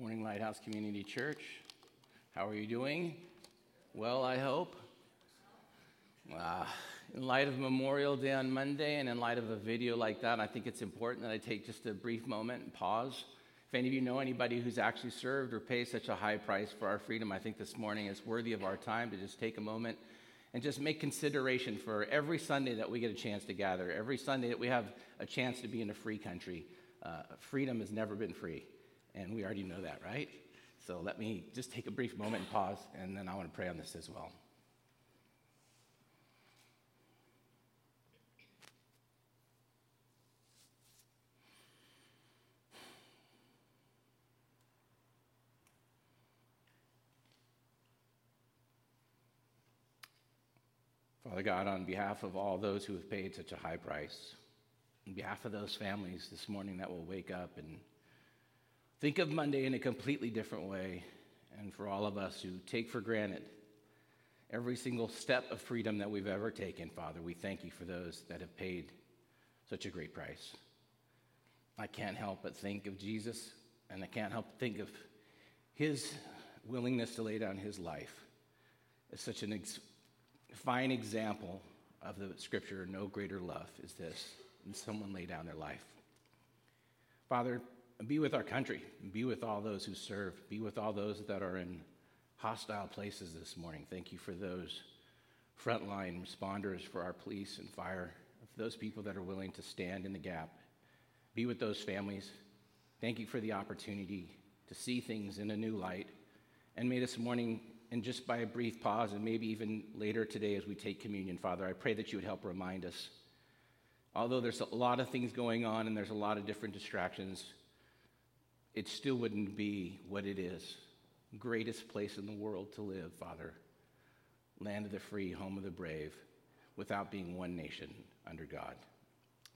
Morning Lighthouse Community Church. How are you doing? Well, I hope. Uh, in light of Memorial Day on Monday and in light of a video like that, I think it's important that I take just a brief moment and pause. If any of you know anybody who's actually served or paid such a high price for our freedom, I think this morning is worthy of our time to just take a moment and just make consideration for every Sunday that we get a chance to gather, every Sunday that we have a chance to be in a free country. Uh, freedom has never been free and we already know that, right? So let me just take a brief moment and pause, and then I want to pray on this as well. Father God, on behalf of all those who have paid such a high price, on behalf of those families this morning that will wake up and Think of Monday in a completely different way. And for all of us who take for granted every single step of freedom that we've ever taken, Father, we thank you for those that have paid such a great price. I can't help but think of Jesus, and I can't help but think of his willingness to lay down his life as such a ex- fine example of the scripture no greater love is this than someone lay down their life. Father, be with our country, be with all those who serve, be with all those that are in hostile places this morning. Thank you for those frontline responders for our police and fire, for those people that are willing to stand in the gap. Be with those families. Thank you for the opportunity to see things in a new light. And may this morning, and just by a brief pause, and maybe even later today as we take communion, Father, I pray that you would help remind us. Although there's a lot of things going on and there's a lot of different distractions, it still wouldn't be what it is. Greatest place in the world to live, Father. Land of the free, home of the brave, without being one nation under God.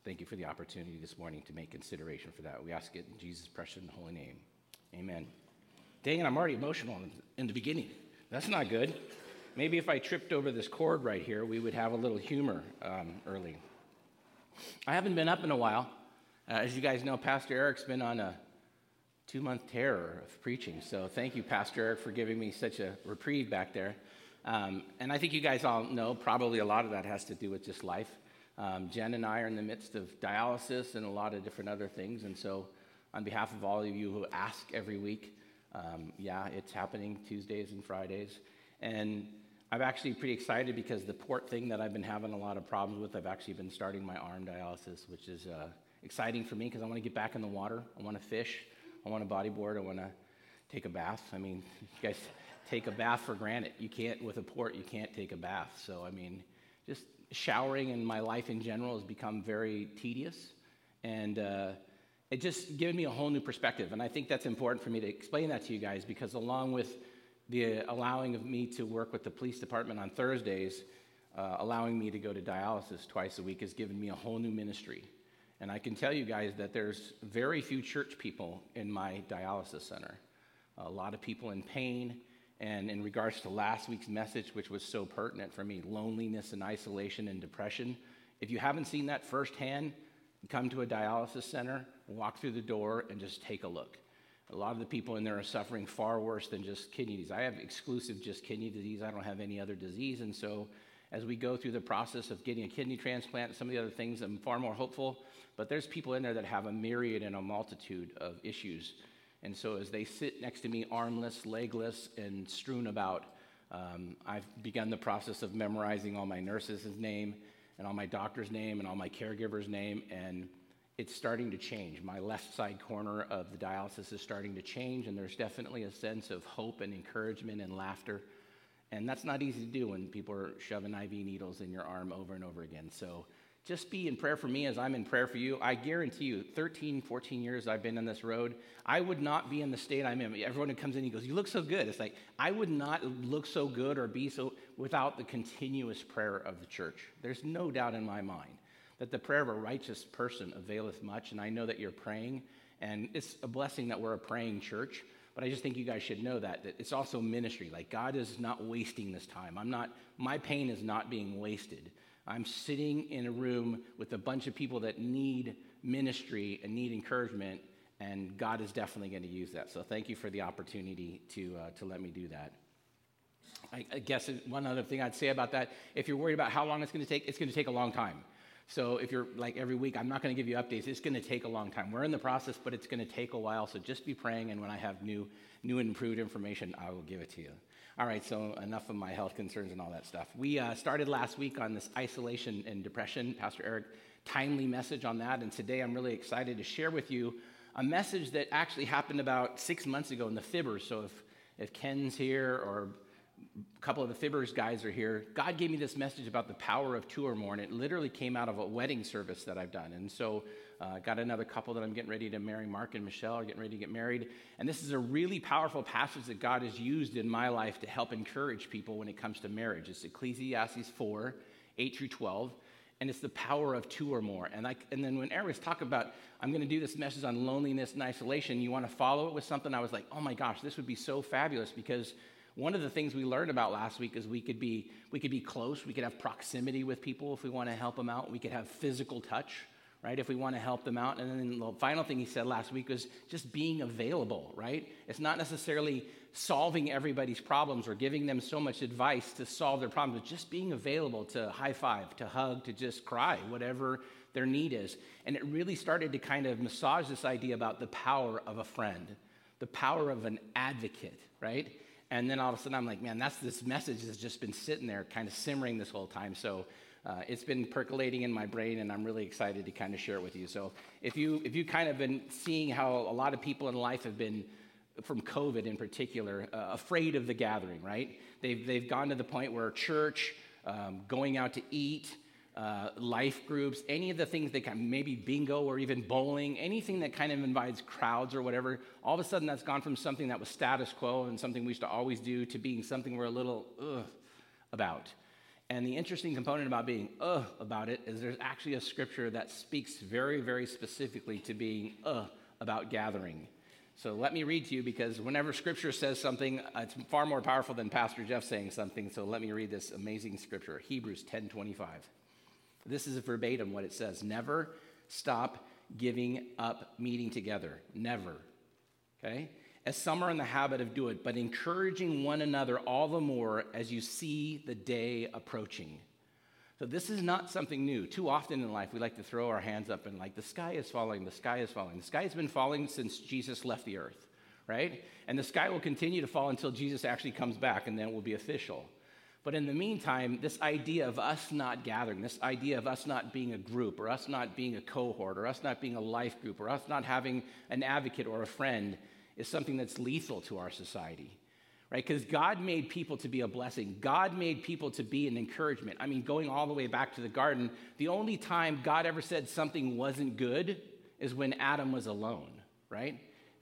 Thank you for the opportunity this morning to make consideration for that. We ask it in Jesus' precious and holy name. Amen. Dang it, I'm already emotional in the beginning. That's not good. Maybe if I tripped over this cord right here, we would have a little humor um, early. I haven't been up in a while. Uh, as you guys know, Pastor Eric's been on a two month terror of preaching. So thank you, Pastor Eric, for giving me such a reprieve back there. Um, and I think you guys all know probably a lot of that has to do with just life. Um, Jen and I are in the midst of dialysis and a lot of different other things. And so, on behalf of all of you who ask every week, um, yeah, it's happening Tuesdays and Fridays. And I'm actually pretty excited because the port thing that I've been having a lot of problems with, I've actually been starting my arm dialysis, which is uh, exciting for me because I want to get back in the water. I want to fish. I want a bodyboard. I want to take a bath. I mean, you guys take a bath for granted. You can't, with a port, you can't take a bath. So, I mean, just showering in my life in general has become very tedious. And uh, it just given me a whole new perspective. And I think that's important for me to explain that to you guys because, along with the allowing of me to work with the police department on Thursdays, uh, allowing me to go to dialysis twice a week has given me a whole new ministry. And I can tell you guys that there's very few church people in my dialysis center. A lot of people in pain. And in regards to last week's message, which was so pertinent for me loneliness and isolation and depression. If you haven't seen that firsthand, come to a dialysis center, walk through the door, and just take a look. A lot of the people in there are suffering far worse than just kidney disease. I have exclusive just kidney disease. I don't have any other disease. And so, as we go through the process of getting a kidney transplant some of the other things, I'm far more hopeful but there's people in there that have a myriad and a multitude of issues. And so as they sit next to me, armless, legless, and strewn about, um, I've begun the process of memorizing all my nurses' name and all my doctor's name and all my caregiver's name. And it's starting to change. My left side corner of the dialysis is starting to change, and there's definitely a sense of hope and encouragement and laughter. And that's not easy to do when people are shoving IV needles in your arm over and over again. So just be in prayer for me as I'm in prayer for you. I guarantee you, 13, 14 years I've been on this road, I would not be in the state I'm in. Everyone who comes in, he goes, You look so good. It's like, I would not look so good or be so without the continuous prayer of the church. There's no doubt in my mind that the prayer of a righteous person availeth much. And I know that you're praying, and it's a blessing that we're a praying church. But I just think you guys should know that, that it's also ministry. Like, God is not wasting this time. I'm not, my pain is not being wasted. I'm sitting in a room with a bunch of people that need ministry and need encouragement, And God is definitely going to use that. So thank you for the opportunity to, uh, to let me do that. I, I guess one other thing I'd say about that if you're worried about how long it's going to take, it's going to take a long time. So if you're like every week, I'm not going to give you updates. It's going to take a long time. We're in the process, but it's going to take a while. So just be praying, and when I have new, new and improved information, I will give it to you. All right. So enough of my health concerns and all that stuff. We uh, started last week on this isolation and depression. Pastor Eric, timely message on that, and today I'm really excited to share with you a message that actually happened about six months ago in the Fibbers. So if if Ken's here or a couple of the Fibbers guys are here. God gave me this message about the power of two or more, and it literally came out of a wedding service that I've done. And so I uh, got another couple that I'm getting ready to marry. Mark and Michelle are getting ready to get married. And this is a really powerful passage that God has used in my life to help encourage people when it comes to marriage. It's Ecclesiastes 4 8 through 12 and it's the power of two or more. And, I, and then when Eric's talk about, I'm going to do this message on loneliness and isolation, you want to follow it with something, I was like, oh my gosh, this would be so fabulous because one of the things we learned about last week is we could be we could be close, we could have proximity with people if we want to help them out, we could have physical touch, right? If we want to help them out. And then the final thing he said last week was just being available, right? It's not necessarily solving everybody's problems or giving them so much advice to solve their problems, but just being available to high five, to hug, to just cry, whatever their need is. And it really started to kind of massage this idea about the power of a friend, the power of an advocate, right? And then all of a sudden, I'm like, man, that's this message has just been sitting there, kind of simmering this whole time. So uh, it's been percolating in my brain, and I'm really excited to kind of share it with you. So if you if you kind of been seeing how a lot of people in life have been from COVID in particular, uh, afraid of the gathering, right? They've, they've gone to the point where church, um, going out to eat, uh, life groups, any of the things that can maybe bingo or even bowling, anything that kind of invites crowds or whatever, all of a sudden that's gone from something that was status quo and something we used to always do to being something we're a little ugh about. And the interesting component about being ugh about it is there's actually a scripture that speaks very, very specifically to being ugh about gathering. So let me read to you because whenever scripture says something, it's far more powerful than Pastor Jeff saying something. So let me read this amazing scripture Hebrews 10 25. This is verbatim what it says Never stop giving up meeting together. Never. Okay? As some are in the habit of doing, but encouraging one another all the more as you see the day approaching. So, this is not something new. Too often in life, we like to throw our hands up and, like, the sky is falling, the sky is falling. The sky has been falling since Jesus left the earth, right? And the sky will continue to fall until Jesus actually comes back, and then it will be official. But in the meantime, this idea of us not gathering, this idea of us not being a group, or us not being a cohort, or us not being a life group, or us not having an advocate or a friend is something that's lethal to our society, right? Because God made people to be a blessing. God made people to be an encouragement. I mean, going all the way back to the garden, the only time God ever said something wasn't good is when Adam was alone, right?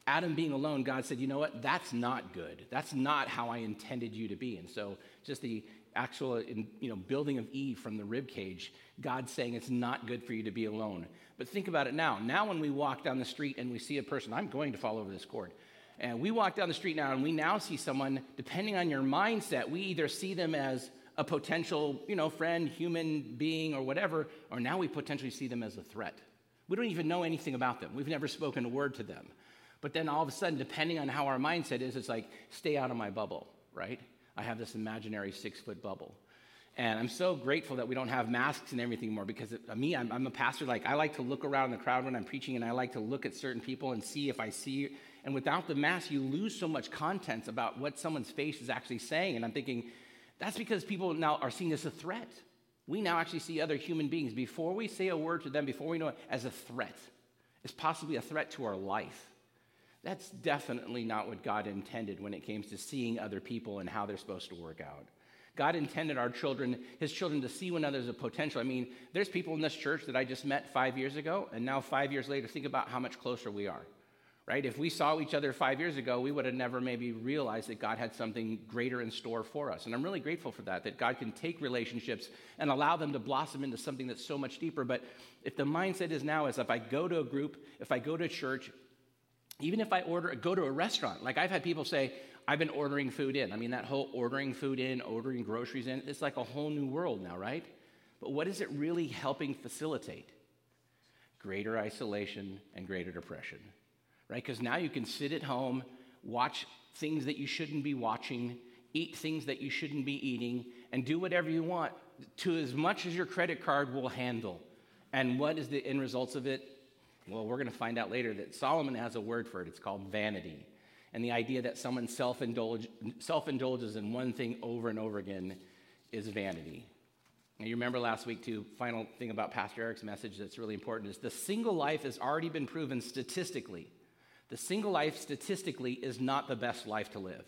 Adam being alone, God said, you know what? That's not good. That's not how I intended you to be. And so, just the actual you know, building of Eve from the rib cage, God saying it's not good for you to be alone. But think about it now. Now, when we walk down the street and we see a person, I'm going to fall over this cord. And we walk down the street now and we now see someone, depending on your mindset, we either see them as a potential, you know, friend, human being, or whatever, or now we potentially see them as a threat. We don't even know anything about them. We've never spoken a word to them. But then all of a sudden, depending on how our mindset is, it's like, stay out of my bubble, right? I have this imaginary six foot bubble. And I'm so grateful that we don't have masks and everything more because it, me, I'm, I'm, a pastor. Like, I like to look around the crowd when I'm preaching and I like to look at certain people and see if I see. And without the mask, you lose so much content about what someone's face is actually saying. And I'm thinking, that's because people now are seen as a threat. We now actually see other human beings before we say a word to them, before we know it, as a threat. It's possibly a threat to our life. That's definitely not what God intended when it came to seeing other people and how they're supposed to work out. God intended our children, his children, to see one another as a potential. I mean, there's people in this church that I just met five years ago, and now five years later, think about how much closer we are, right? If we saw each other five years ago, we would have never maybe realized that God had something greater in store for us. And I'm really grateful for that, that God can take relationships and allow them to blossom into something that's so much deeper. But if the mindset is now is if I go to a group, if I go to church, even if I order, go to a restaurant, like I've had people say, I've been ordering food in. I mean, that whole ordering food in, ordering groceries in, it's like a whole new world now, right? But what is it really helping facilitate? Greater isolation and greater depression. right? Because now you can sit at home, watch things that you shouldn't be watching, eat things that you shouldn't be eating, and do whatever you want to as much as your credit card will handle. And what is the end results of it? Well, we're going to find out later that Solomon has a word for it. It's called vanity. And the idea that someone self indulges in one thing over and over again is vanity. And you remember last week, too, final thing about Pastor Eric's message that's really important is the single life has already been proven statistically. The single life statistically is not the best life to live.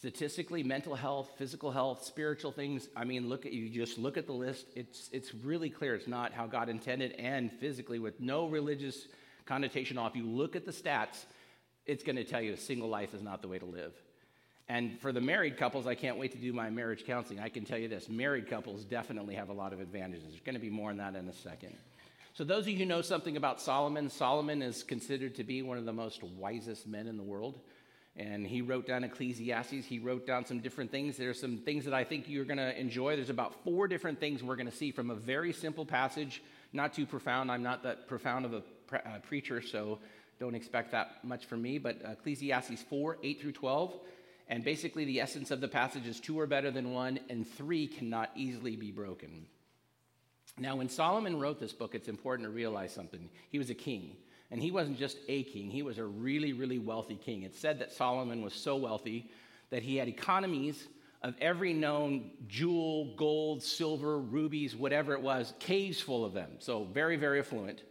Statistically, mental health, physical health, spiritual things, I mean, look at you just look at the list. It's it's really clear it's not how God intended and physically with no religious connotation off. You look at the stats, it's going to tell you a single life is not the way to live. And for the married couples, I can't wait to do my marriage counseling. I can tell you this married couples definitely have a lot of advantages. There's going to be more on that in a second. So, those of you who know something about Solomon, Solomon is considered to be one of the most wisest men in the world. And he wrote down Ecclesiastes. He wrote down some different things. There's some things that I think you're going to enjoy. There's about four different things we're going to see from a very simple passage, not too profound. I'm not that profound of a pre- uh, preacher, so don't expect that much from me. But Ecclesiastes 4 8 through 12 and basically, the essence of the passage is two are better than one, and three cannot easily be broken. Now, when Solomon wrote this book, it's important to realize something. He was a king, and he wasn't just a king, he was a really, really wealthy king. It's said that Solomon was so wealthy that he had economies of every known jewel, gold, silver, rubies, whatever it was, caves full of them. So, very, very affluent.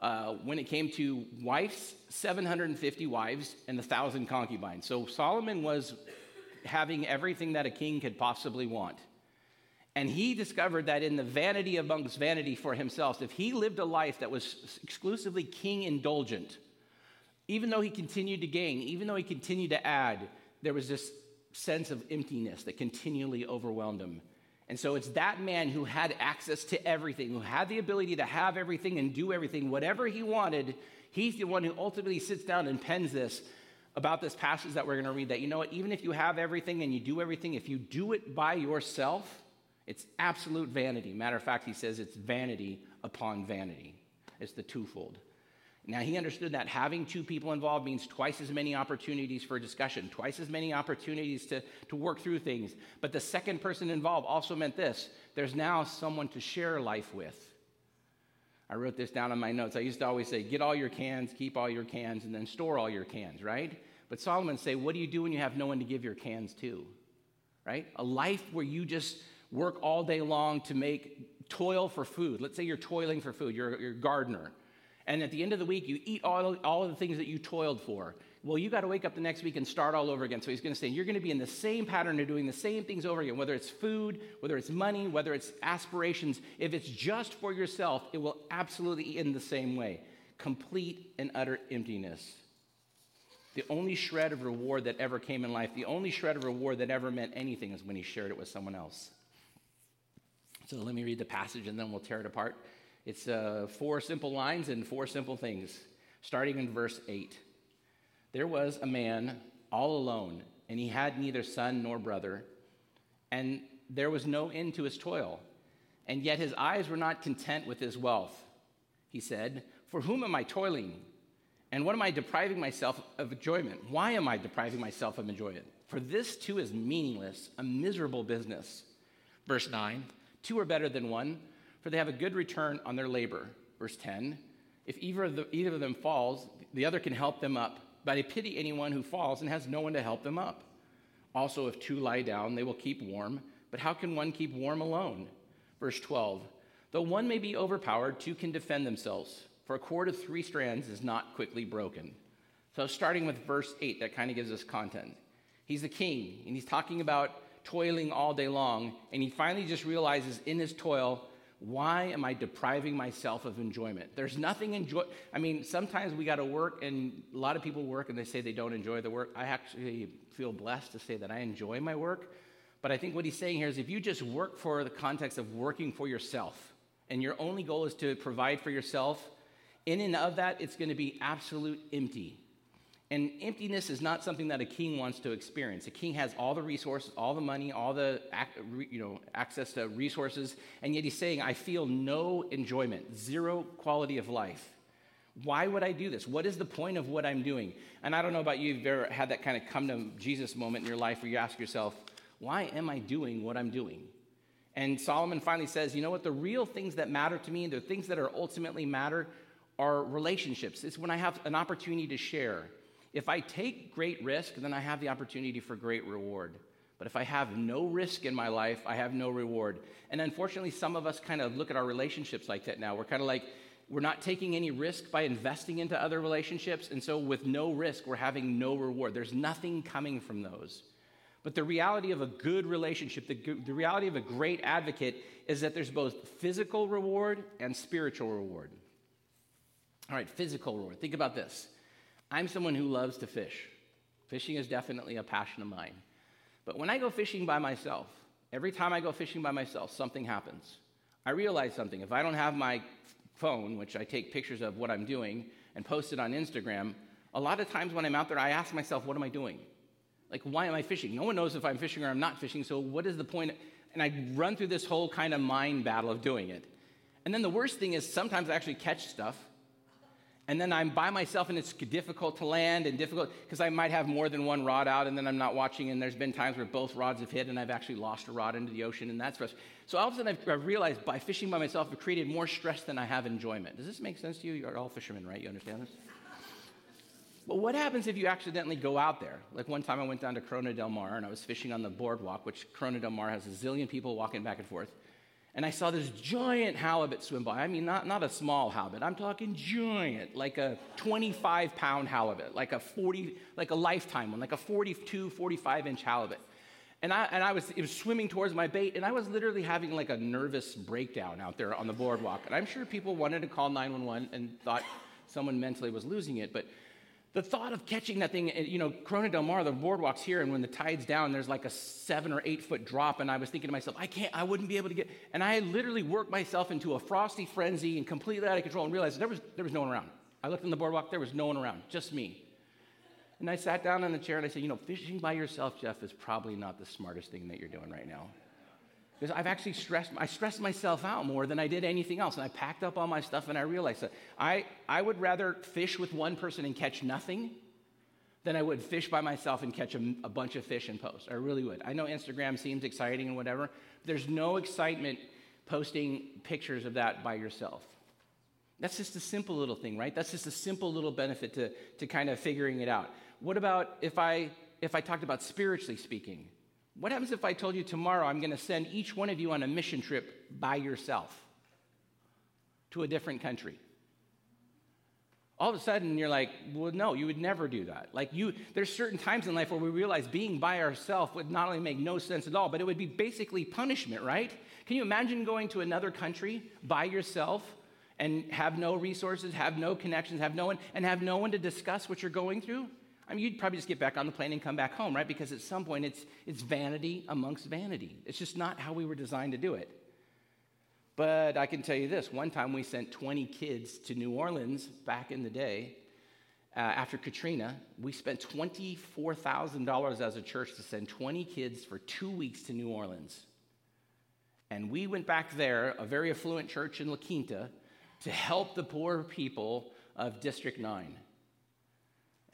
Uh, when it came to wives, 750 wives and 1,000 concubines. So Solomon was having everything that a king could possibly want. And he discovered that in the vanity amongst vanity for himself, if he lived a life that was exclusively king indulgent, even though he continued to gain, even though he continued to add, there was this sense of emptiness that continually overwhelmed him. And so it's that man who had access to everything, who had the ability to have everything and do everything, whatever he wanted. He's the one who ultimately sits down and pens this about this passage that we're going to read that you know what, even if you have everything and you do everything, if you do it by yourself, it's absolute vanity. Matter of fact, he says it's vanity upon vanity. It's the twofold. Now, he understood that having two people involved means twice as many opportunities for discussion, twice as many opportunities to, to work through things. But the second person involved also meant this there's now someone to share life with. I wrote this down in my notes. I used to always say, get all your cans, keep all your cans, and then store all your cans, right? But Solomon say, what do you do when you have no one to give your cans to? Right? A life where you just work all day long to make toil for food. Let's say you're toiling for food, you're, you're a gardener and at the end of the week, you eat all, all of the things that you toiled for. Well, you got to wake up the next week and start all over again. So he's going to say, you're going to be in the same pattern of doing the same things over again, whether it's food, whether it's money, whether it's aspirations. If it's just for yourself, it will absolutely end the same way complete and utter emptiness. The only shred of reward that ever came in life, the only shred of reward that ever meant anything is when he shared it with someone else. So let me read the passage and then we'll tear it apart. It's uh, four simple lines and four simple things, starting in verse 8. There was a man all alone, and he had neither son nor brother, and there was no end to his toil. And yet his eyes were not content with his wealth. He said, For whom am I toiling? And what am I depriving myself of enjoyment? Why am I depriving myself of enjoyment? For this too is meaningless, a miserable business. Verse 9 Two are better than one for they have a good return on their labor. Verse 10 If either of, the, either of them falls, the other can help them up. But I pity anyone who falls and has no one to help them up. Also, if two lie down, they will keep warm. But how can one keep warm alone? Verse 12 Though one may be overpowered, two can defend themselves. For a cord of three strands is not quickly broken. So, starting with verse 8, that kind of gives us content. He's the king, and he's talking about toiling all day long, and he finally just realizes in his toil why am I depriving myself of enjoyment? There's nothing enjoy. I mean, sometimes we got to work, and a lot of people work and they say they don't enjoy the work. I actually feel blessed to say that I enjoy my work. But I think what he's saying here is if you just work for the context of working for yourself, and your only goal is to provide for yourself, in and of that, it's going to be absolute empty. And emptiness is not something that a king wants to experience. A king has all the resources, all the money, all the you know, access to resources, and yet he's saying, I feel no enjoyment, zero quality of life. Why would I do this? What is the point of what I'm doing? And I don't know about you, if you've ever had that kind of come to Jesus moment in your life where you ask yourself, why am I doing what I'm doing? And Solomon finally says, you know what? The real things that matter to me, the things that are ultimately matter, are relationships. It's when I have an opportunity to share. If I take great risk, then I have the opportunity for great reward. But if I have no risk in my life, I have no reward. And unfortunately, some of us kind of look at our relationships like that now. We're kind of like, we're not taking any risk by investing into other relationships. And so, with no risk, we're having no reward. There's nothing coming from those. But the reality of a good relationship, the, the reality of a great advocate, is that there's both physical reward and spiritual reward. All right, physical reward. Think about this. I'm someone who loves to fish. Fishing is definitely a passion of mine. But when I go fishing by myself, every time I go fishing by myself, something happens. I realize something. If I don't have my phone, which I take pictures of what I'm doing and post it on Instagram, a lot of times when I'm out there, I ask myself, what am I doing? Like, why am I fishing? No one knows if I'm fishing or I'm not fishing, so what is the point? And I run through this whole kind of mind battle of doing it. And then the worst thing is sometimes I actually catch stuff and then I'm by myself and it's difficult to land and difficult because I might have more than one rod out and then I'm not watching and there's been times where both rods have hit and I've actually lost a rod into the ocean and that's frustrating. So all of a sudden I've, I've, realized by fishing by myself I've created more stress than I have enjoyment. Does this make sense to you? You're all fishermen, right? You understand this? But what happens if you accidentally go out there? Like one time I went down to Corona del Mar and I was fishing on the boardwalk, which Corona del Mar has a zillion people walking back and forth and I saw this giant halibut swim by. I mean, not, not a small halibut. I'm talking giant, like a 25 pound halibut, like a 40, like a lifetime one, like a 42, 45 inch halibut. And I, and I was, it was swimming towards my bait, and I was literally having like a nervous breakdown out there on the boardwalk. And I'm sure people wanted to call 911 and thought someone mentally was losing it. But the thought of catching that thing, eh, you know, Corona del Mar, the boardwalk's here, and when the tide's down, there's like a seven or eight foot drop, and I was thinking to myself, I can't, I wouldn't be able to get, and I literally worked myself into a frosty frenzy and completely out of control and realized there was, there was no one around. I looked on the boardwalk, there was no one around, just me. And I sat down in the chair and I said, you know, fishing by yourself, Jeff, is probably not the smartest thing that you're doing right now. Because I've actually stressed, I stressed myself out more than I did anything else. And I packed up all my stuff and I realized that I, I would rather fish with one person and catch nothing than I would fish by myself and catch a, a bunch of fish and post. I really would. I know Instagram seems exciting and whatever. There's no excitement posting pictures of that by yourself. That's just a simple little thing, right? That's just a simple little benefit to, to kind of figuring it out. What about if I if I talked about spiritually speaking? What happens if I told you tomorrow I'm going to send each one of you on a mission trip by yourself to a different country? All of a sudden, you're like, well, no, you would never do that. Like, you, there's certain times in life where we realize being by ourselves would not only make no sense at all, but it would be basically punishment, right? Can you imagine going to another country by yourself and have no resources, have no connections, have no one, and have no one to discuss what you're going through? I mean, you'd probably just get back on the plane and come back home, right? Because at some point, it's, it's vanity amongst vanity. It's just not how we were designed to do it. But I can tell you this one time we sent 20 kids to New Orleans back in the day. Uh, after Katrina, we spent $24,000 as a church to send 20 kids for two weeks to New Orleans. And we went back there, a very affluent church in La Quinta, to help the poor people of District 9.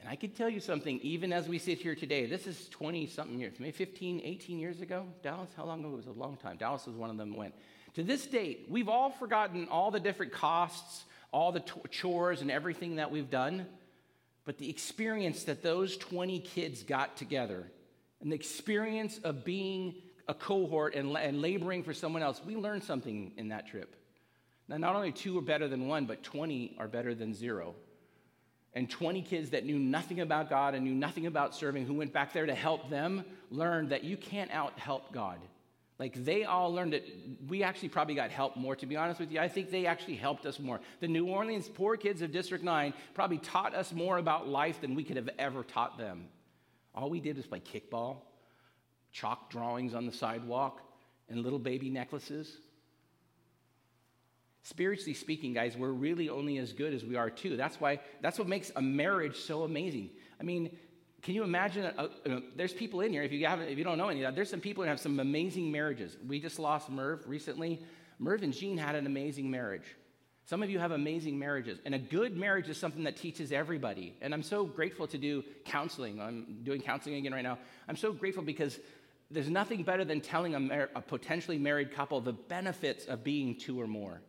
And I could tell you something, even as we sit here today, this is 20 something years, maybe 15, 18 years ago. Dallas, how long ago? It was a long time. Dallas was one of them went. To this date, we've all forgotten all the different costs, all the t- chores, and everything that we've done. But the experience that those 20 kids got together, and the experience of being a cohort and, and laboring for someone else, we learned something in that trip. Now, not only two are better than one, but 20 are better than zero and 20 kids that knew nothing about God and knew nothing about serving, who went back there to help them, learned that you can't out help God. Like they all learned it. We actually probably got help more, to be honest with you. I think they actually helped us more. The New Orleans poor kids of District 9 probably taught us more about life than we could have ever taught them. All we did was play kickball, chalk drawings on the sidewalk, and little baby necklaces. Spiritually speaking, guys, we're really only as good as we are too. That's why that's what makes a marriage so amazing. I mean, can you imagine? A, uh, a, there's people in here. If you haven't, if you don't know any of that, there's some people who have some amazing marriages. We just lost Merv recently. Merv and Jean had an amazing marriage. Some of you have amazing marriages, and a good marriage is something that teaches everybody. And I'm so grateful to do counseling. I'm doing counseling again right now. I'm so grateful because there's nothing better than telling a, mar- a potentially married couple the benefits of being two or more.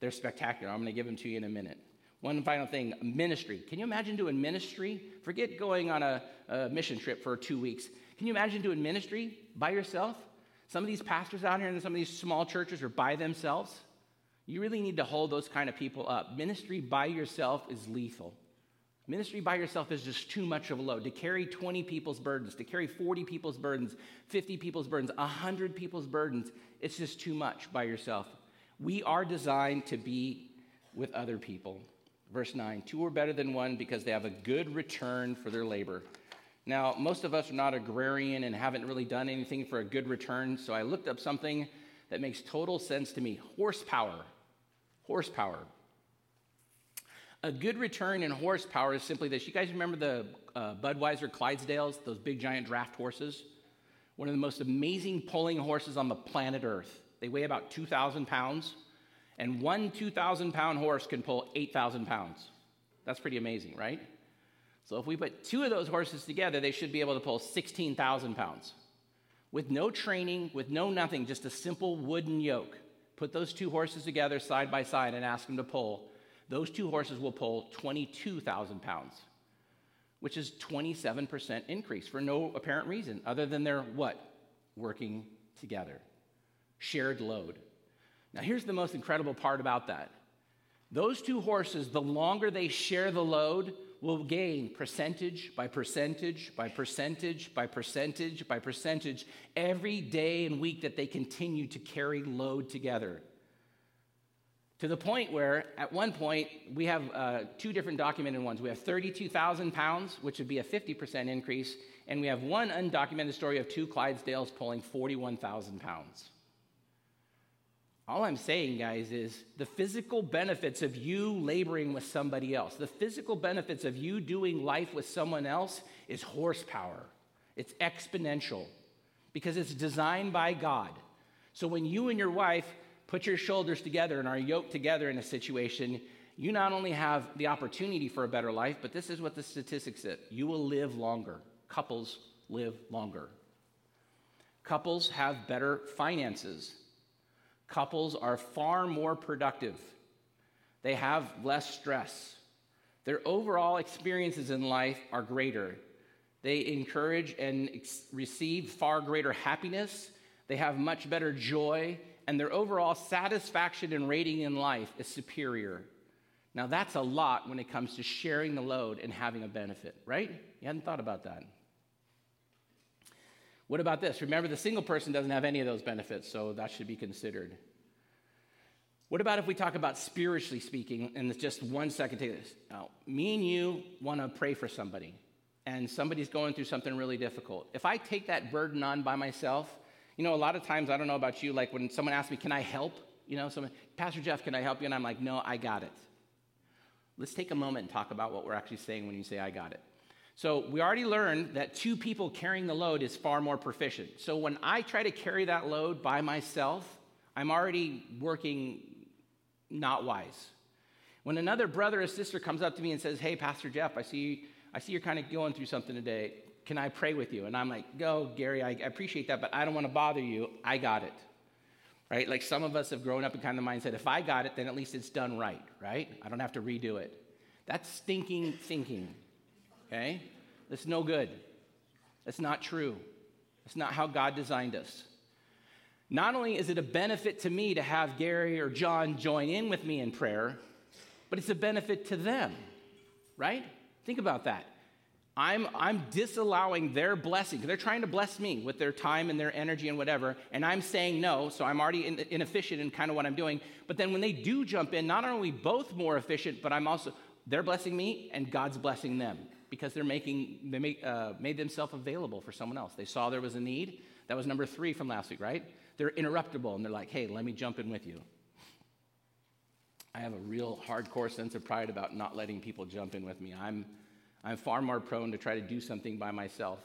They're spectacular. I'm going to give them to you in a minute. One final thing ministry. Can you imagine doing ministry? Forget going on a, a mission trip for two weeks. Can you imagine doing ministry by yourself? Some of these pastors out here and some of these small churches are by themselves. You really need to hold those kind of people up. Ministry by yourself is lethal. Ministry by yourself is just too much of a load. To carry 20 people's burdens, to carry 40 people's burdens, 50 people's burdens, 100 people's burdens, it's just too much by yourself. We are designed to be with other people. Verse 9 Two are better than one because they have a good return for their labor. Now, most of us are not agrarian and haven't really done anything for a good return, so I looked up something that makes total sense to me horsepower horsepower. A good return in horsepower is simply this. You guys remember the uh, Budweiser Clydesdales, those big giant draft horses? One of the most amazing pulling horses on the planet Earth. They weigh about 2,000 pounds, and one 2,000 pound horse can pull 8,000 pounds. That's pretty amazing, right? So if we put two of those horses together, they should be able to pull 16,000 pounds. With no training, with no nothing, just a simple wooden yoke. Put those two horses together side by side and ask them to pull. Those two horses will pull 22,000 pounds, which is 27% increase for no apparent reason other than they're what? Working together. Shared load. Now, here's the most incredible part about that. Those two horses, the longer they share the load, will gain percentage by percentage by percentage by percentage by percentage every day and week that they continue to carry load together. To the point where, at one point, we have uh, two different documented ones. We have 32,000 pounds, which would be a 50% increase, and we have one undocumented story of two Clydesdales pulling 41,000 pounds. All I'm saying, guys, is the physical benefits of you laboring with somebody else, the physical benefits of you doing life with someone else is horsepower. It's exponential because it's designed by God. So when you and your wife put your shoulders together and are yoked together in a situation, you not only have the opportunity for a better life, but this is what the statistics say you will live longer. Couples live longer. Couples have better finances couples are far more productive. They have less stress. Their overall experiences in life are greater. They encourage and ex- receive far greater happiness. They have much better joy, and their overall satisfaction and rating in life is superior. Now, that's a lot when it comes to sharing the load and having a benefit, right? You hadn't thought about that. What about this? Remember, the single person doesn't have any of those benefits, so that should be considered. What about if we talk about spiritually speaking, and just one second, take this. Now, me and you want to pray for somebody, and somebody's going through something really difficult. If I take that burden on by myself, you know, a lot of times, I don't know about you, like when someone asks me, Can I help? You know, someone, Pastor Jeff, can I help you? And I'm like, No, I got it. Let's take a moment and talk about what we're actually saying when you say, I got it. So we already learned that two people carrying the load is far more proficient. So when I try to carry that load by myself, I'm already working not wise. When another brother or sister comes up to me and says, Hey, Pastor Jeff, I see, I see you're kind of going through something today. Can I pray with you? And I'm like, Go, Gary, I, appreciate that, but I don't want to bother you. I got it. Right? Like some of us have grown up in kind of the mindset if I got it, then at least it's done right, right? I don't have to redo it. That's stinking thinking. Okay? That's no good. That's not true. That's not how God designed us. Not only is it a benefit to me to have Gary or John join in with me in prayer, but it's a benefit to them, right? Think about that. I'm, I'm disallowing their blessing. They're trying to bless me with their time and their energy and whatever, and I'm saying no, so I'm already in, inefficient in kind of what I'm doing. But then when they do jump in, not only both more efficient, but I'm also, they're blessing me and God's blessing them because they're making, they make, uh, made themselves available for someone else. They saw there was a need. That was number three from last week, right? They're interruptible and they're like, hey, let me jump in with you. I have a real hardcore sense of pride about not letting people jump in with me. I'm, I'm far more prone to try to do something by myself.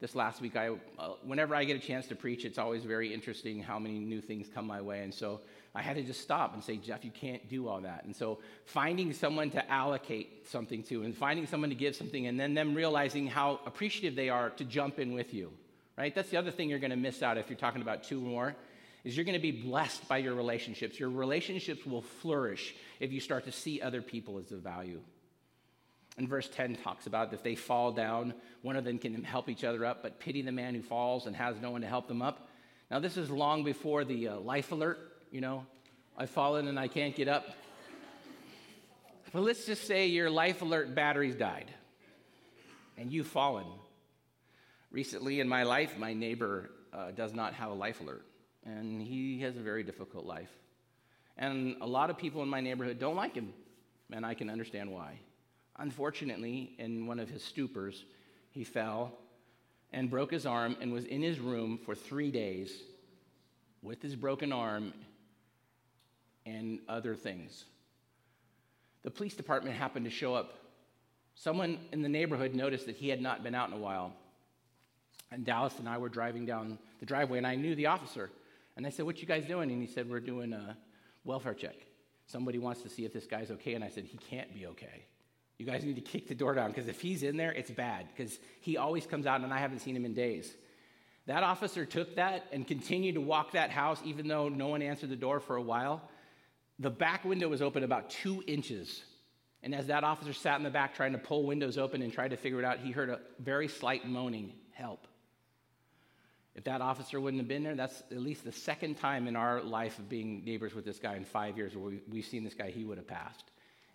this last week, I, uh, whenever I get a chance to preach, it's always very interesting how many new things come my way. And so I had to just stop and say, Jeff, you can't do all that. And so finding someone to allocate something to and finding someone to give something and then them realizing how appreciative they are to jump in with you, right? That's the other thing you're going to miss out if you're talking about two more is you're going to be blessed by your relationships. Your relationships will flourish if you start to see other people as of value. And verse 10 talks about if they fall down, one of them can help each other up, but pity the man who falls and has no one to help them up. Now, this is long before the uh, life alert, you know, I've fallen and I can't get up. But let's just say your life alert batteries died and you've fallen. Recently in my life, my neighbor uh, does not have a life alert, and he has a very difficult life. And a lot of people in my neighborhood don't like him, and I can understand why. Unfortunately, in one of his stupors, he fell and broke his arm and was in his room for three days with his broken arm and other things. The police department happened to show up. Someone in the neighborhood noticed that he had not been out in a while. And Dallas and I were driving down the driveway, and I knew the officer. And I said, What you guys doing? And he said, We're doing a welfare check. Somebody wants to see if this guy's okay. And I said, He can't be okay. You guys need to kick the door down because if he's in there, it's bad because he always comes out and I haven't seen him in days. That officer took that and continued to walk that house even though no one answered the door for a while. The back window was open about two inches. And as that officer sat in the back trying to pull windows open and tried to figure it out, he heard a very slight moaning help. If that officer wouldn't have been there, that's at least the second time in our life of being neighbors with this guy in five years where we, have seen this guy, he would have passed.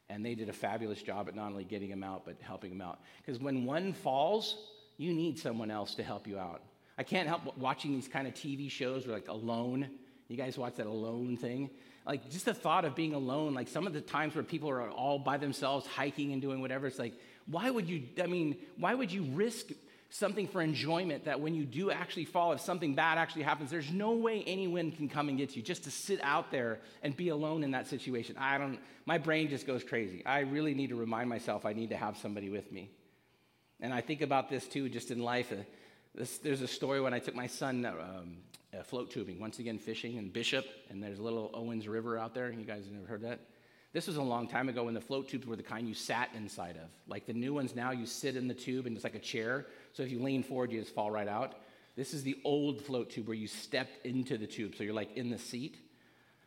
And they did a fabulous job at not only getting him out, but helping him out. Because when one falls, you need someone else to help you out. I can't help watching these kind of TV shows where, like Alone. You guys watch that Alone thing? Like just the thought of being alone, like some of the times where people are all by themselves hiking and doing whatever, it's like, why would you, I mean, why would you risk something for enjoyment that when you do actually fall, if something bad actually happens, there's no way anyone can come and get you just to sit out there and be alone in that situation. I don't, my brain just goes crazy. I really need to remind myself I need to have somebody with me. And I think about this too, just in life. Uh, this, there's a story when I took my son um, uh, float tubing, once again fishing in Bishop, and there's a little Owens River out there. You guys never heard that? This was a long time ago when the float tubes were the kind you sat inside of. Like the new ones now, you sit in the tube and it's like a chair. So if you lean forward, you just fall right out. This is the old float tube where you stepped into the tube. So you're like in the seat.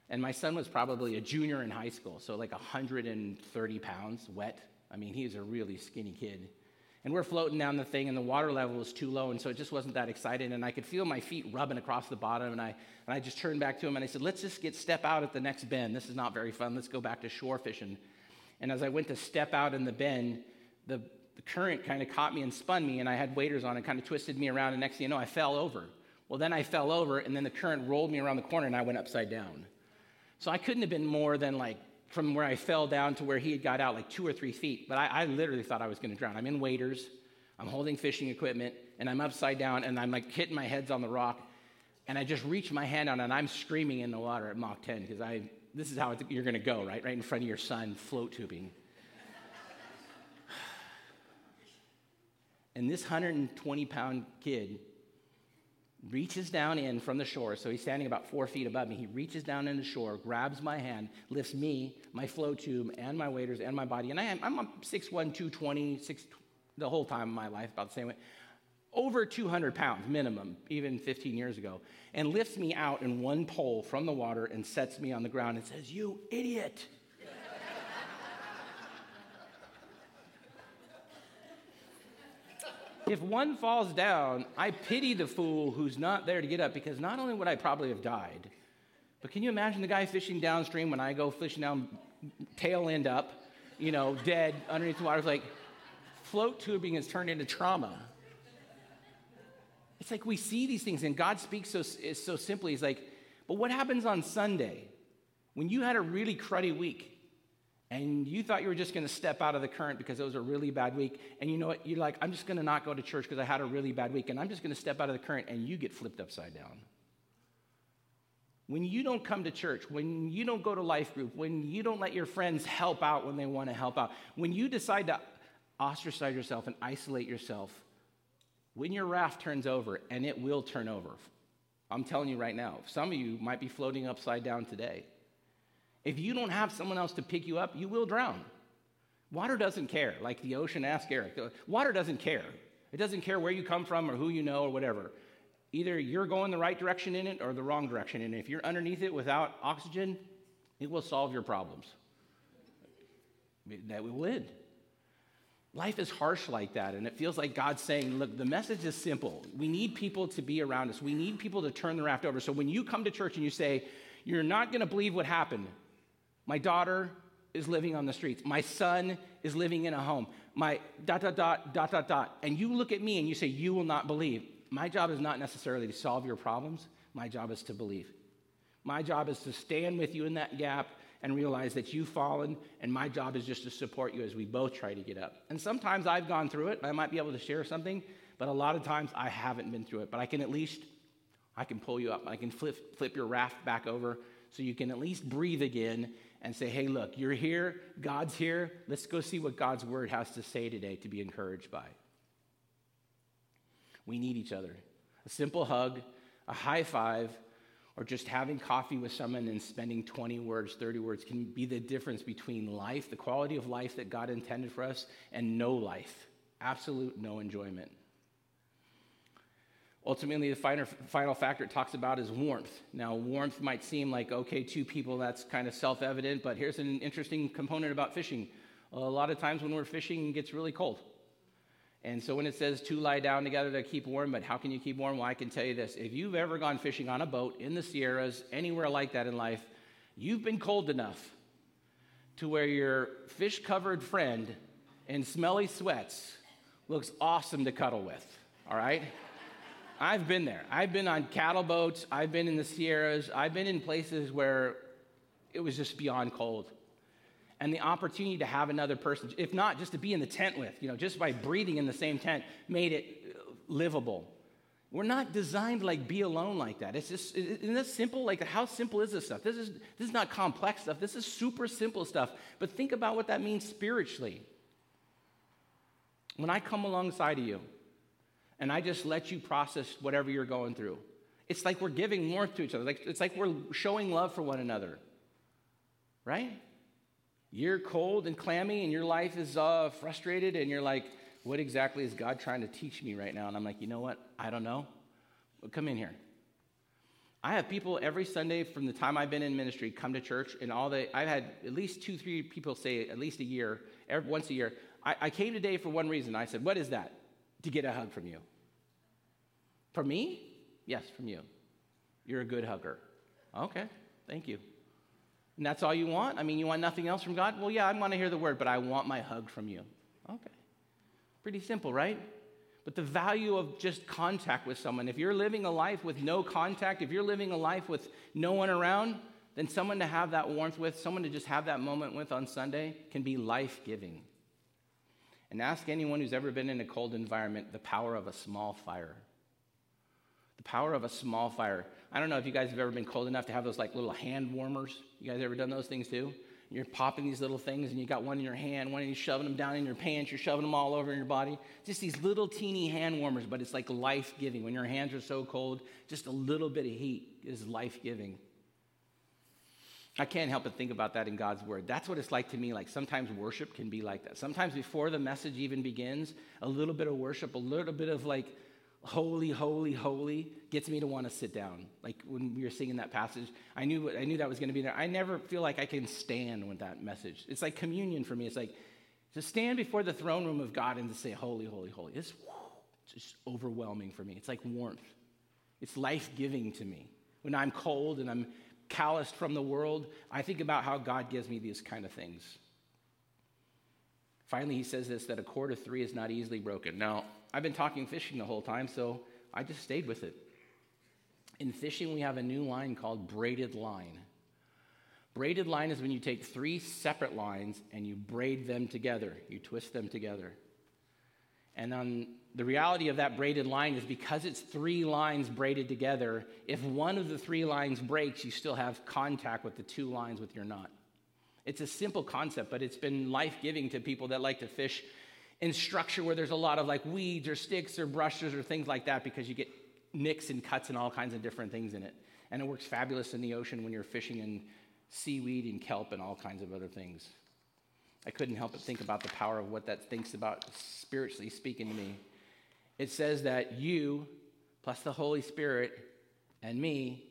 And my son was probably a junior in high school, so like 130 pounds wet. I mean, he's a really skinny kid. And we're floating down the thing, and the water level was too low, and so it just wasn't that exciting. And I could feel my feet rubbing across the bottom, and I, and I just turned back to him and I said, Let's just get step out at the next bend. This is not very fun. Let's go back to shore fishing. And as I went to step out in the bend, the, the current kind of caught me and spun me, and I had waders on and kind of twisted me around. And next thing you know, I fell over. Well, then I fell over, and then the current rolled me around the corner, and I went upside down. So I couldn't have been more than like from where I fell down to where he had got out, like two or three feet. But I, I literally thought I was going to drown. I'm in waders. I'm holding fishing equipment and I'm upside down and I'm like hitting my heads on the rock. And I just reach my hand out and I'm screaming in the water at Mach 10 because I, this is how you're going to go, right? Right in front of your son, float tubing. and this 120 pound kid reaches down in from the shore. So he's standing about four feet above me. He reaches down in the shore, grabs my hand, lifts me, my float tube, and my waders and my body. And I am, I'm 6'1, 220, 6, the whole time of my life, about the same way, over 200 pounds minimum, even 15 years ago, and lifts me out in one pole from the water and sets me on the ground and says, You idiot. If one falls down, I pity the fool who's not there to get up because not only would I probably have died, but can you imagine the guy fishing downstream when I go fishing down, tail end up, you know, dead underneath the water? It's like, float tubing has turned into trauma. It's like we see these things, and God speaks so, so simply. He's like, but what happens on Sunday when you had a really cruddy week and you thought you were just going to step out of the current because it was a really bad week, and you know what? You're like, I'm just going to not go to church because I had a really bad week, and I'm just going to step out of the current, and you get flipped upside down. When you don't come to church, when you don't go to life group, when you don't let your friends help out when they want to help out, when you decide to ostracize yourself and isolate yourself, When your raft turns over, and it will turn over, I'm telling you right now, some of you might be floating upside down today. If you don't have someone else to pick you up, you will drown. Water doesn't care, like the ocean asked Eric. Water doesn't care. It doesn't care where you come from or who you know or whatever. Either you're going the right direction in it or the wrong direction. And if you're underneath it without oxygen, it will solve your problems. That will end. Life is harsh like that, and it feels like God's saying, Look, the message is simple. We need people to be around us. We need people to turn the raft over. So when you come to church and you say, You're not going to believe what happened, my daughter is living on the streets, my son is living in a home, my dot, dot, dot, dot, dot, dot, and you look at me and you say, You will not believe. My job is not necessarily to solve your problems, my job is to believe. My job is to stand with you in that gap and realize that you've fallen, and my job is just to support you as we both try to get up. And sometimes I've gone through it, I might be able to share something, but a lot of times I haven't been through it. But I can at least, I can pull you up. I can flip, flip your raft back over so you can at least breathe again and say, hey, look, you're here, God's here. Let's go see what God's word has to say today to be encouraged by. We need each other. A simple hug, a high five, or just having coffee with someone and spending 20 words, 30 words can be the difference between life, the quality of life that God intended for us, and no life. Absolute no enjoyment. Ultimately, the final, final factor it talks about is warmth. Now, warmth might seem like, okay, two people, that's kind of self evident, but here's an interesting component about fishing. A lot of times when we're fishing, it gets really cold. And so when it says two lie down together to keep warm, but how can you keep warm? Well, I can tell you this. If you've ever gone fishing on a boat in the Sierras, anywhere like that in life, you've been cold enough to where your fish covered friend in smelly sweats looks awesome to cuddle with, all right? I've been there. I've been on cattle boats, I've been in the Sierras, I've been in places where it was just beyond cold and the opportunity to have another person, if not just to be in the tent with, you know, just by breathing in the same tent, made it uh, livable. We're not designed like be alone like that. It's just isn't this simple? Like how simple is this stuff? This is this is not complex stuff. This is super simple stuff. But think about what that means spiritually. When I come alongside of you and I just let you process whatever you're going through, it's like we're giving warmth to each other. Like it's like we're showing love for one another. Right? You're cold and clammy, and your life is uh, frustrated, and you're like, what exactly is God trying to teach me right now? And I'm like, you know what? I don't know. But come in here. I have people every Sunday from the time I've been in ministry come to church, and all the I've had at least two, three people say at least a year, every, once a year. I, I came today for one reason. I said, "What is that?" To get a hug from you. From me? Yes, from you. You're a good hugger. Okay, thank you. And that's all you want? I mean, you want nothing else from God? Well, yeah, I want to hear the word, but I want my hug from you. Okay. Pretty simple, right? But the value of just contact with someone, if you're living a life with no contact, if you're living a life with no one around, then someone to have that warmth with, someone to just have that moment with on Sunday can be life giving. And ask anyone who's ever been in a cold environment the power of a small fire. The power of a small fire. I don't know if you guys have ever been cold enough to have those like little hand warmers. You guys ever done those things too? You're popping these little things and you got one in your hand, one and you're shoving them down in your pants, you're shoving them all over in your body. Just these little teeny hand warmers, but it's like life giving. When your hands are so cold, just a little bit of heat is life giving. I can't help but think about that in God's word. That's what it's like to me. Like sometimes worship can be like that. Sometimes before the message even begins, a little bit of worship, a little bit of like holy, holy, holy gets me to want to sit down. Like when we were singing that passage, I knew, I knew that was going to be there. I never feel like I can stand with that message. It's like communion for me. It's like to stand before the throne room of God and to say, holy, holy, holy. It's just overwhelming for me. It's like warmth. It's life giving to me. When I'm cold and I'm calloused from the world, I think about how God gives me these kind of things. Finally, he says this that a cord of three is not easily broken. Now, I've been talking fishing the whole time, so I just stayed with it. In fishing, we have a new line called braided line. Braided line is when you take three separate lines and you braid them together, you twist them together. And on the reality of that braided line is because it's three lines braided together, if one of the three lines breaks, you still have contact with the two lines with your knot. It's a simple concept, but it's been life giving to people that like to fish in structure where there's a lot of like weeds or sticks or brushes or things like that because you get nicks and cuts and all kinds of different things in it. And it works fabulous in the ocean when you're fishing in seaweed and kelp and all kinds of other things. I couldn't help but think about the power of what that thinks about spiritually speaking to me. It says that you, plus the Holy Spirit, and me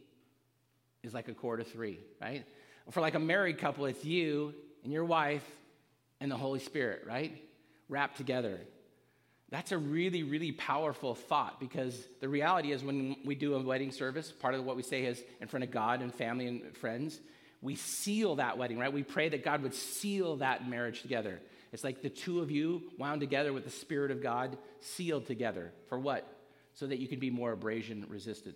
is like a cord of three, right? For like a married couple, it's you and your wife and the Holy Spirit, right? Wrapped together. That's a really, really powerful thought because the reality is when we do a wedding service, part of what we say is in front of God and family and friends, we seal that wedding, right? We pray that God would seal that marriage together. It's like the two of you wound together with the Spirit of God, sealed together. For what? So that you can be more abrasion resistant.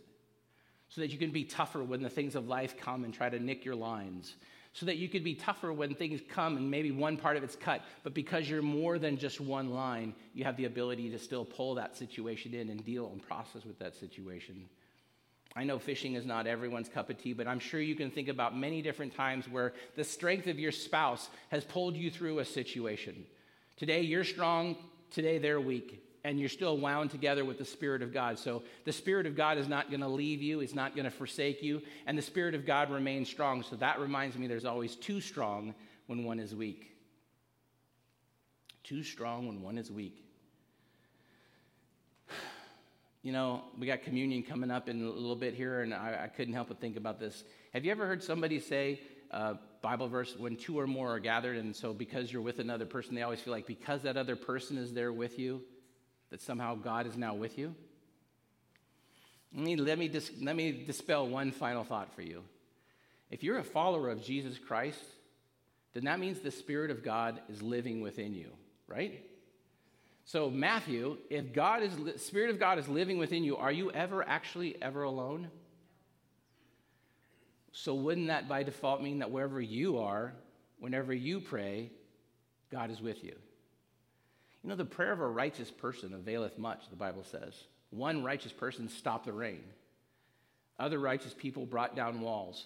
So that you can be tougher when the things of life come and try to nick your lines so that you could be tougher when things come and maybe one part of it's cut. But because you're more than just one line, you have the ability to still pull that situation in and deal and process with that situation. I know fishing is not everyone's cup of tea, but I'm sure you can think about many different times where the strength of your spouse has pulled you through a situation. Today you're strong, today they're weak and you're still wound together with the Spirit of God. So the Spirit of God is not going to leave you, He's not going to forsake you, and the Spirit of God remains strong. So that reminds me there's always too strong when one is weak. Too strong when one is weak. You know, we got communion coming up in a little bit here, and I, I couldn't help but think about this. Have you ever heard somebody say, uh, Bible verse, when two or more are gathered, and so because you're with another person, they always feel like because that other person is there with you, that somehow God is now with you? Let me, let, me dis, let me dispel one final thought for you. If you're a follower of Jesus Christ, then that means the Spirit of God is living within you, right? So, Matthew, if God is the Spirit of God is living within you, are you ever actually ever alone? So, wouldn't that by default mean that wherever you are, whenever you pray, God is with you? You know, the prayer of a righteous person availeth much, the Bible says. One righteous person stopped the rain, other righteous people brought down walls.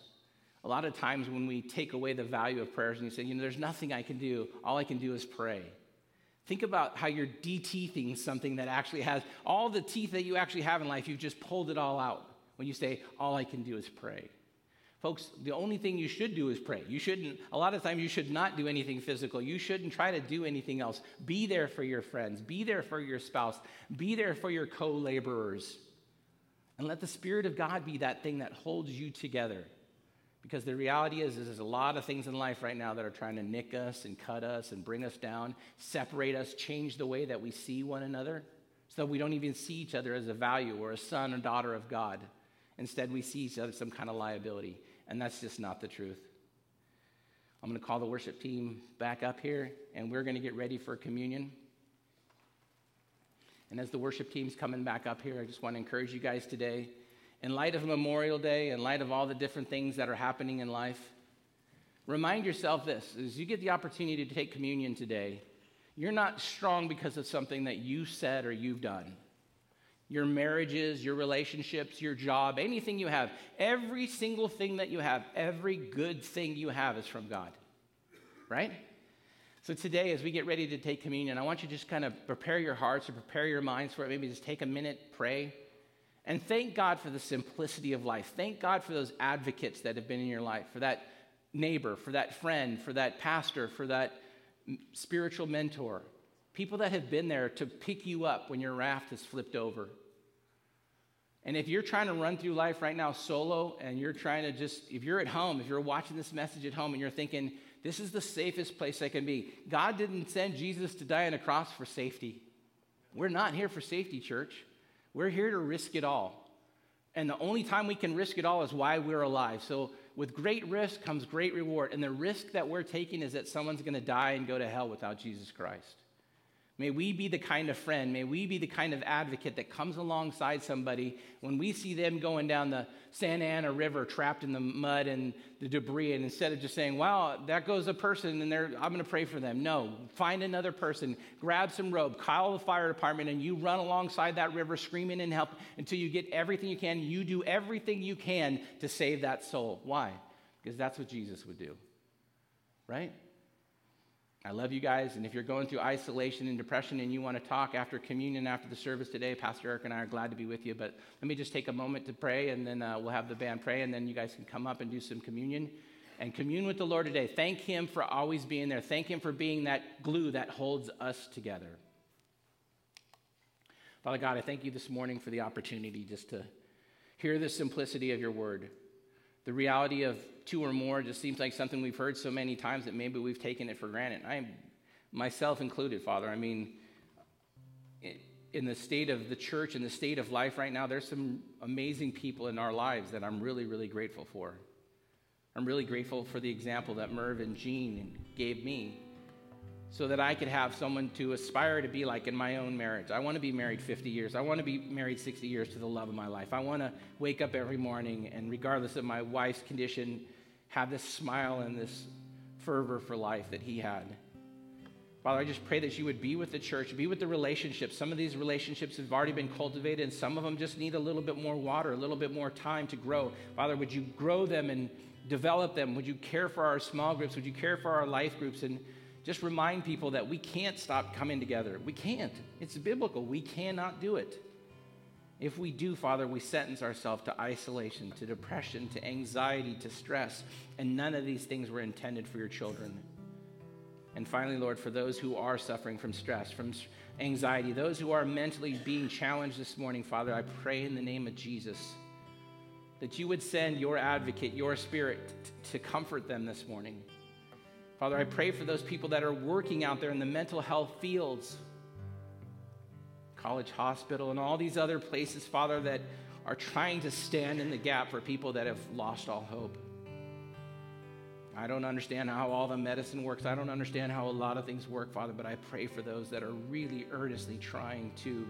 A lot of times when we take away the value of prayers and you say, you know, there's nothing I can do, all I can do is pray. Think about how you're de-teething something that actually has all the teeth that you actually have in life, you've just pulled it all out when you say, all I can do is pray. Folks, the only thing you should do is pray. You shouldn't, a lot of times, you should not do anything physical. You shouldn't try to do anything else. Be there for your friends, be there for your spouse, be there for your co laborers. And let the Spirit of God be that thing that holds you together. Because the reality is, is, there's a lot of things in life right now that are trying to nick us and cut us and bring us down, separate us, change the way that we see one another, so that we don't even see each other as a value or a son or daughter of God. Instead, we see each other as some kind of liability. And that's just not the truth. I'm going to call the worship team back up here, and we're going to get ready for communion. And as the worship team's coming back up here, I just want to encourage you guys today, in light of Memorial Day, in light of all the different things that are happening in life, remind yourself this as you get the opportunity to take communion today, you're not strong because of something that you said or you've done your marriages, your relationships, your job, anything you have, every single thing that you have, every good thing you have is from God. Right? So today, as we get ready to take communion, I want you to just kind of prepare your hearts or prepare your minds for it. Maybe just take a minute, pray, and thank God for the simplicity of life. Thank God for those advocates that have been in your life, for that neighbor, for that friend, for that pastor, for that spiritual mentor. People that have been there to pick you up when your raft is flipped over. And if you're trying to run through life right now solo and you're trying to just, if you're at home, if you're watching this message at home and you're thinking, this is the safest place I can be, God didn't send Jesus to die on a cross for safety. We're not here for safety, church. We're here to risk it all. And the only time we can risk it all is why we're alive. So, with great risk comes great reward. And the risk that we're taking is that someone's going to die and go to hell without Jesus Christ. May we be the kind of friend, may we be the kind of advocate that comes alongside somebody when we see them going down the Santa Ana River trapped in the mud and the debris, and instead of just saying, wow, that goes a person and I'm going to pray for them. No, find another person, grab some rope, call the fire department, and you run alongside that river screaming and help until you get everything you can. You do everything you can to save that soul. Why? Because that's what Jesus would do, right? I love you guys. And if you're going through isolation and depression and you want to talk after communion, after the service today, Pastor Eric and I are glad to be with you. But let me just take a moment to pray, and then uh, we'll have the band pray, and then you guys can come up and do some communion and commune with the Lord today. Thank Him for always being there. Thank Him for being that glue that holds us together. Father God, I thank you this morning for the opportunity just to hear the simplicity of your word. The reality of two or more just seems like something we've heard so many times that maybe we've taken it for granted. I, myself included, Father. I mean, in the state of the church, in the state of life right now, there's some amazing people in our lives that I'm really, really grateful for. I'm really grateful for the example that Merv and Jean gave me so that I could have someone to aspire to be like in my own marriage. I want to be married 50 years. I want to be married 60 years to the love of my life. I want to wake up every morning and, regardless of my wife's condition, have this smile and this fervor for life that he had. Father, I just pray that you would be with the church, be with the relationships. Some of these relationships have already been cultivated, and some of them just need a little bit more water, a little bit more time to grow. Father, would you grow them and develop them? Would you care for our small groups? Would you care for our life groups? And just remind people that we can't stop coming together. We can't. It's biblical. We cannot do it. If we do, Father, we sentence ourselves to isolation, to depression, to anxiety, to stress, and none of these things were intended for your children. And finally, Lord, for those who are suffering from stress, from anxiety, those who are mentally being challenged this morning, Father, I pray in the name of Jesus that you would send your advocate, your spirit, t- to comfort them this morning. Father, I pray for those people that are working out there in the mental health fields, college hospital, and all these other places, Father, that are trying to stand in the gap for people that have lost all hope. I don't understand how all the medicine works. I don't understand how a lot of things work, Father, but I pray for those that are really earnestly trying to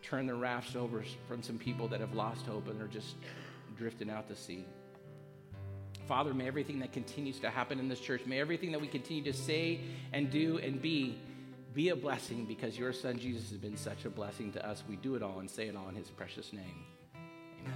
turn the rafts over from some people that have lost hope and are just drifting out to sea. Father, may everything that continues to happen in this church, may everything that we continue to say and do and be, be a blessing because your son Jesus has been such a blessing to us. We do it all and say it all in his precious name. Amen.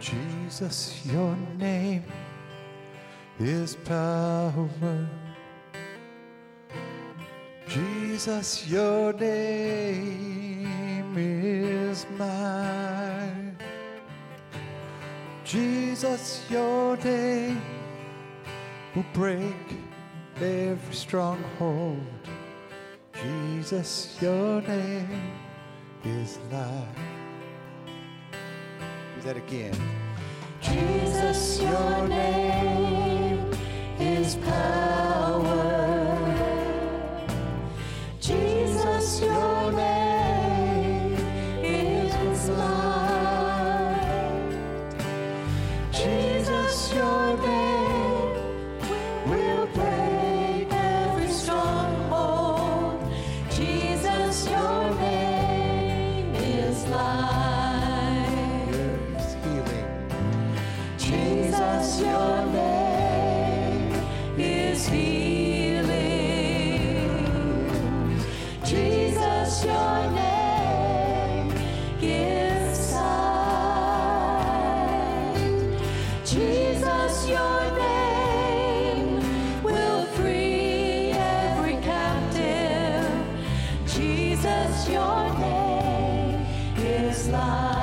Jesus, your name is power. Jesus, your name is mine. Jesus, your name will break every stronghold. Jesus, your name is life. Do that again. Jesus, your name is power. Jesus, your name is life.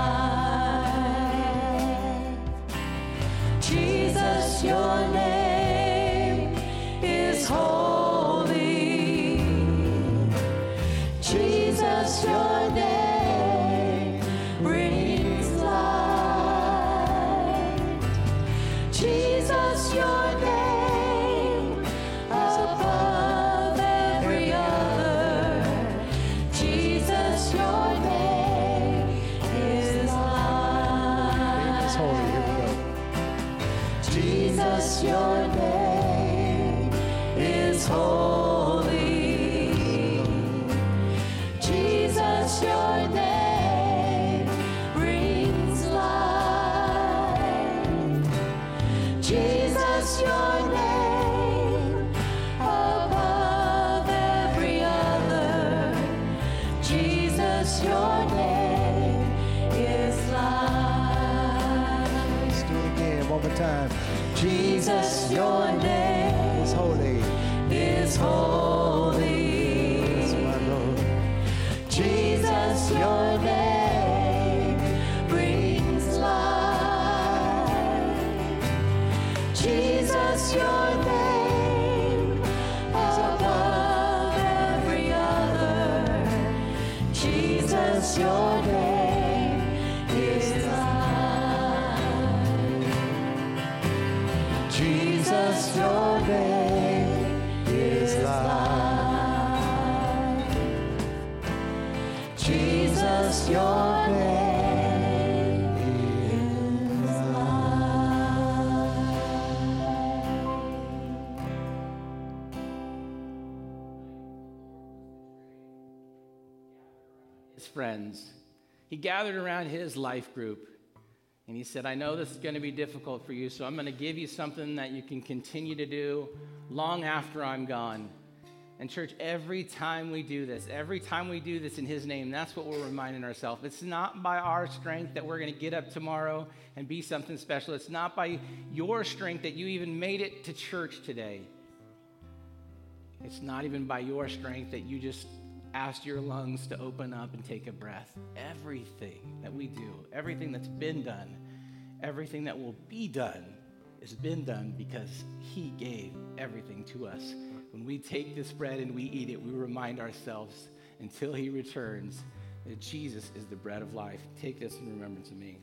Friends. He gathered around his life group and he said, I know this is going to be difficult for you, so I'm going to give you something that you can continue to do long after I'm gone. And, church, every time we do this, every time we do this in His name, that's what we're reminding ourselves. It's not by our strength that we're going to get up tomorrow and be something special. It's not by your strength that you even made it to church today. It's not even by your strength that you just asked your lungs to open up and take a breath. Everything that we do, everything that's been done, everything that will be done has been done because He gave everything to us. When we take this bread and we eat it, we remind ourselves until He returns that Jesus is the bread of life. Take this in remembrance of me.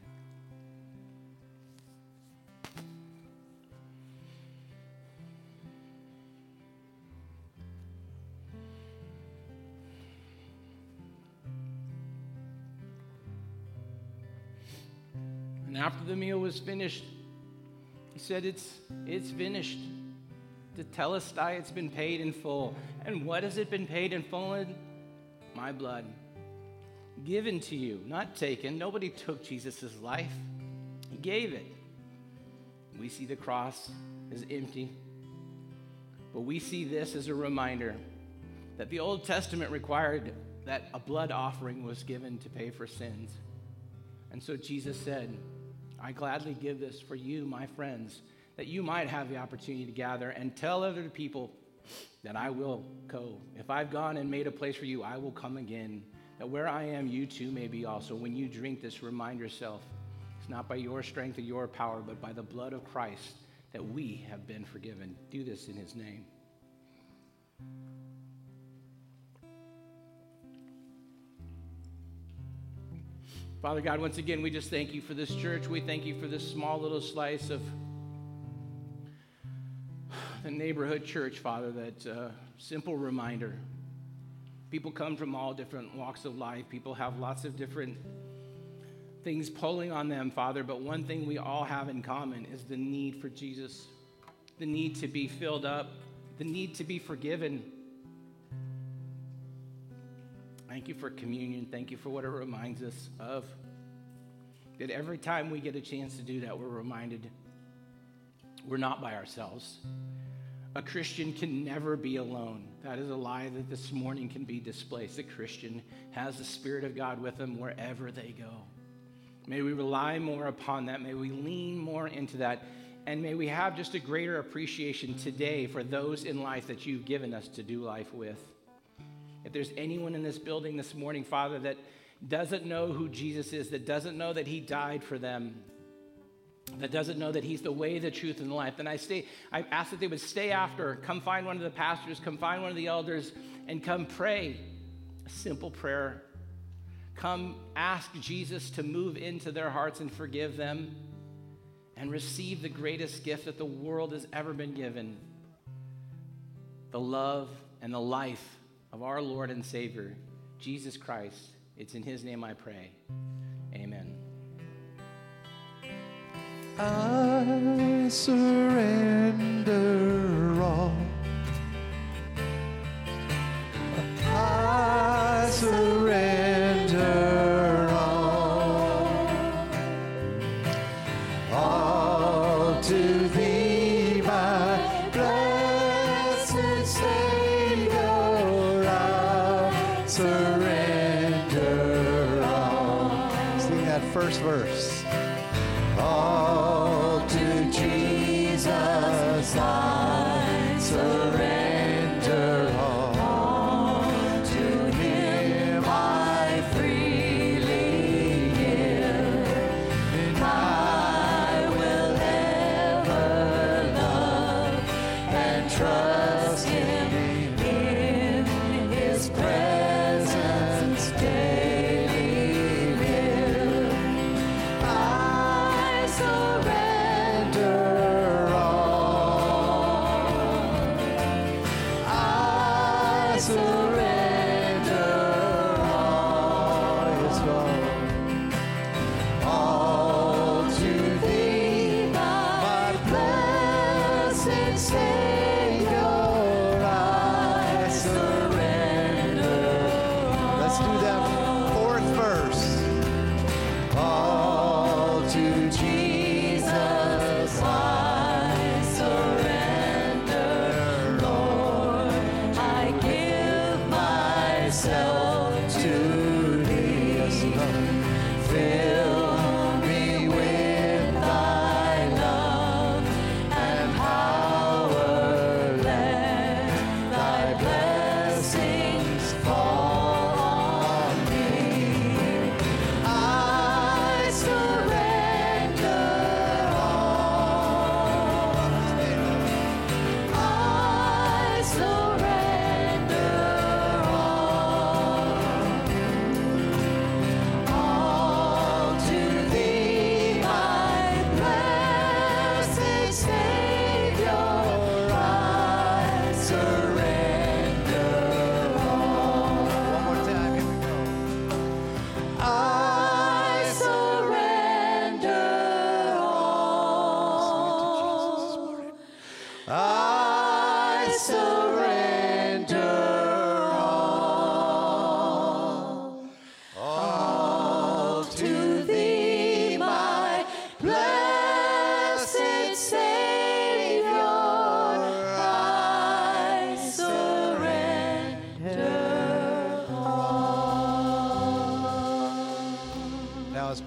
And after the meal was finished, he said, It's, it's finished. Tetelestai, it's been paid in full. And what has it been paid in full in? My blood. Given to you, not taken. Nobody took Jesus' life, He gave it. We see the cross as empty. But we see this as a reminder that the Old Testament required that a blood offering was given to pay for sins. And so Jesus said, I gladly give this for you, my friends, that you might have the opportunity to gather and tell other people that I will go. If I've gone and made a place for you, I will come again. That where I am, you too may be also. When you drink this, remind yourself it's not by your strength or your power, but by the blood of Christ that we have been forgiven. Do this in his name. Father God, once again, we just thank you for this church. We thank you for this small little slice of the neighborhood church, Father, that uh, simple reminder. People come from all different walks of life, people have lots of different things pulling on them, Father, but one thing we all have in common is the need for Jesus, the need to be filled up, the need to be forgiven. Thank you for communion. Thank you for what it reminds us of. That every time we get a chance to do that, we're reminded we're not by ourselves. A Christian can never be alone. That is a lie that this morning can be displaced. A Christian has the Spirit of God with them wherever they go. May we rely more upon that. May we lean more into that. And may we have just a greater appreciation today for those in life that you've given us to do life with. If there's anyone in this building this morning, Father, that doesn't know who Jesus is, that doesn't know that He died for them, that doesn't know that He's the way, the truth, and the life, then I stay. I ask that they would stay after, come find one of the pastors, come find one of the elders, and come pray a simple prayer. Come ask Jesus to move into their hearts and forgive them, and receive the greatest gift that the world has ever been given the love and the life of our Lord and Savior, Jesus Christ. It's in His name I pray. Amen. I surrender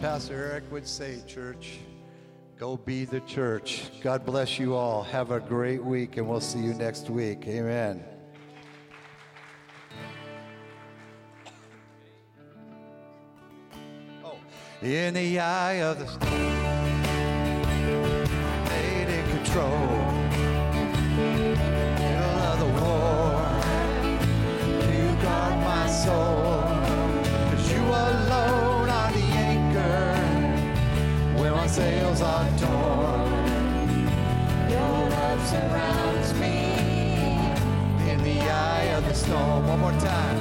Pastor Eric would say, church, go be the church. God bless you all. Have a great week, and we'll see you next week. Amen. Oh, in the eye of the storm, made in control. Surrounds me in the eye of the storm. One more time.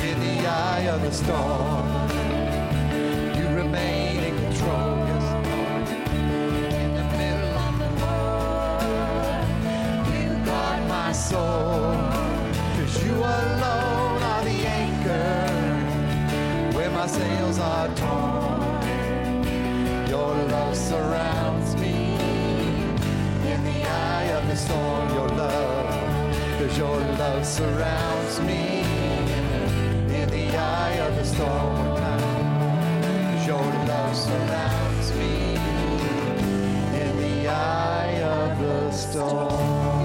In the eye of the storm, storm. Your love, cause your love surrounds me in the eye of the storm. Your love surrounds me in the eye of the storm.